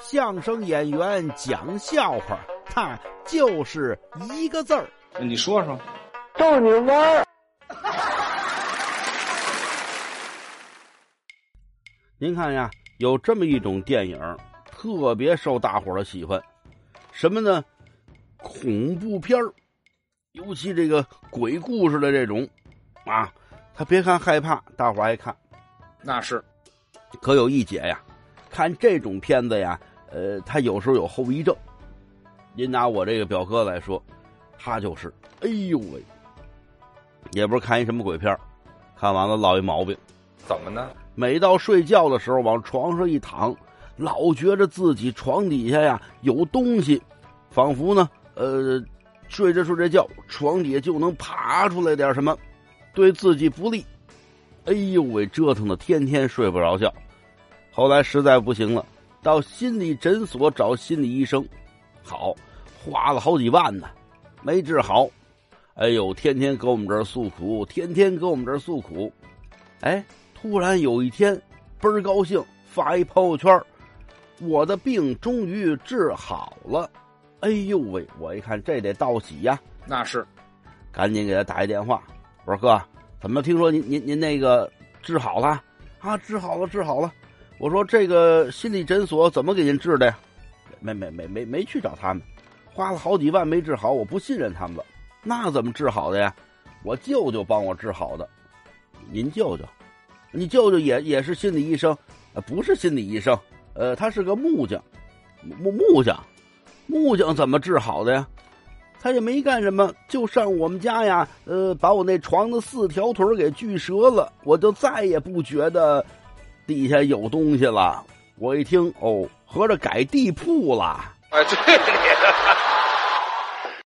相声演员讲笑话，他就是一个字儿。你说说，逗你玩儿。您看呀，有这么一种电影，特别受大伙儿的喜欢，什么呢？恐怖片儿，尤其这个鬼故事的这种，啊，他别看害怕，大伙儿爱看。那是，可有一解呀，看这种片子呀，呃，他有时候有后遗症。您拿我这个表哥来说，他就是，哎呦喂，也不是看一什么鬼片儿看完了落一毛病。怎么呢？每到睡觉的时候，往床上一躺，老觉着自己床底下呀有东西，仿佛呢，呃，睡着睡着觉，床底下就能爬出来点什么，对自己不利。哎呦喂，折腾的天天睡不着觉。后来实在不行了，到心理诊所找心理医生，好，花了好几万呢，没治好。哎呦，天天搁我们这儿诉苦，天天搁我们这儿诉苦。哎。突然有一天，倍儿高兴，发一朋友圈我的病终于治好了。哎呦喂！我一看这得道喜呀，那是，赶紧给他打一电话。我说哥，怎么听说您您您那个治好了啊？治好了，治好了。我说这个心理诊所怎么给您治的呀？没没没没没去找他们，花了好几万没治好，我不信任他们了。那怎么治好的呀？我舅舅帮我治好的。您舅舅？你舅舅也也是心理医生，呃，不是心理医生，呃，他是个木匠，木木匠，木匠怎么治好的呀？他也没干什么，就上我们家呀，呃，把我那床的四条腿给锯折了，我就再也不觉得地下有东西了。我一听，哦，合着改地铺了。哎，对。